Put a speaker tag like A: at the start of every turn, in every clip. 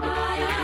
A: Моя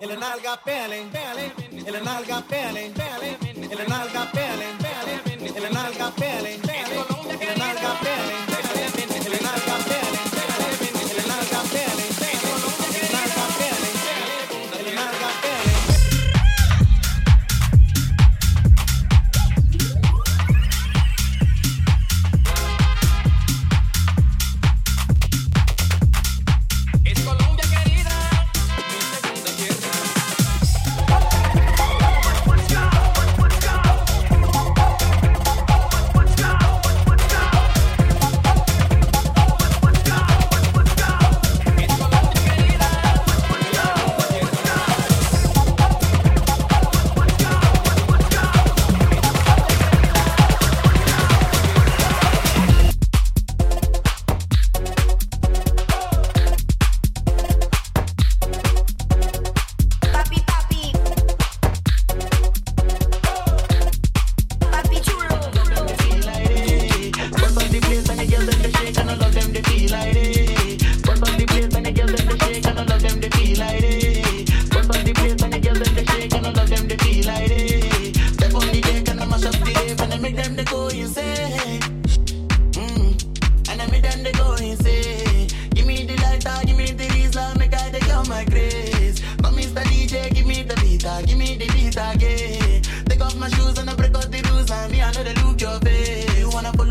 B: El nalga, pele, pele, el nalga, pele, pele, el nalga, pele, pele, el nalga, pele, pele, el nalga, pele.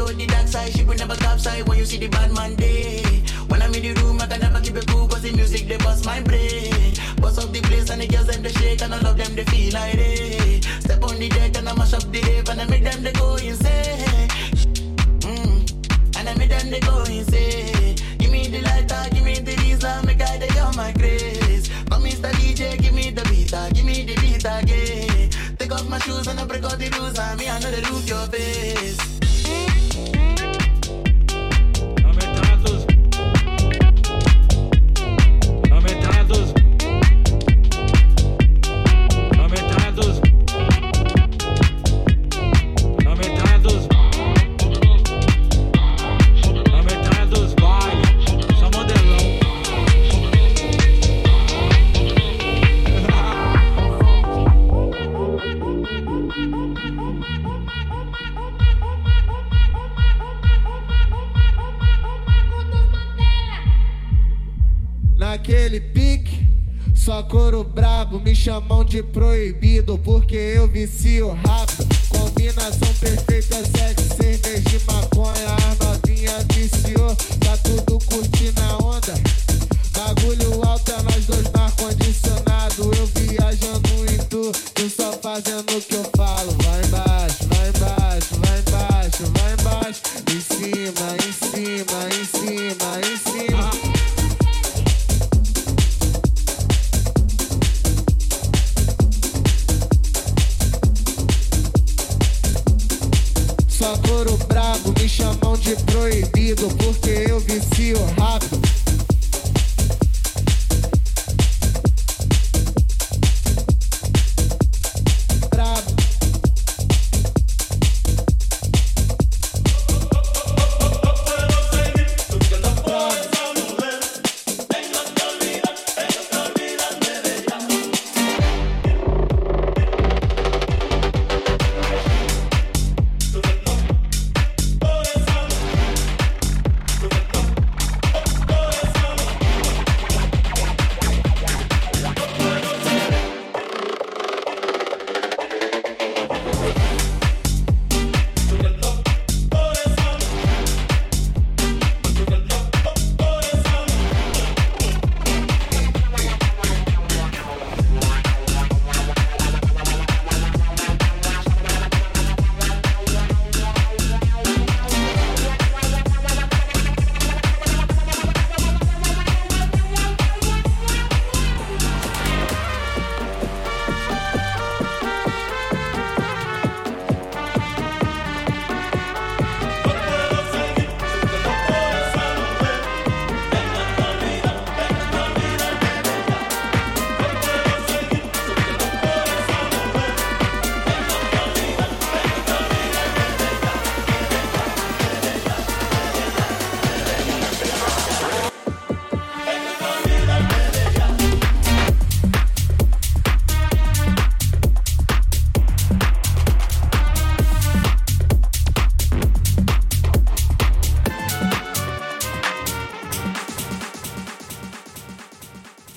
C: showed the dark side, ship will never capsize when you see the bad man day. When I'm in the room, I can never keep it cool, cause the music they bust my brain. Bust up the place and the girls them they shake, and I love them, they feel like they. Step on the deck and I mash up the rave, and I make them they go insane. Mm. And I make them they go insane. Give me the lighter, give me the reason, make I they on my grace. But Mr. DJ, give me the beater, uh, give me the beat again. Take off my shoes and I break all the rules, and me I know they look your face.
D: naquele pique. Só couro brabo, me chamam de proibido, porque eu vicio rápido. Combinação perfeita, sexo, cerveja de maconha. A novinha viciou, tá tudo curtindo a onda. Bagulho alto, é nós dois no ar-condicionado. Eu viajando em tu, tu só fazendo o que eu falo. Vai embaixo, vai embaixo, vai embaixo, vai embaixo. Em cima, em cima, em cima.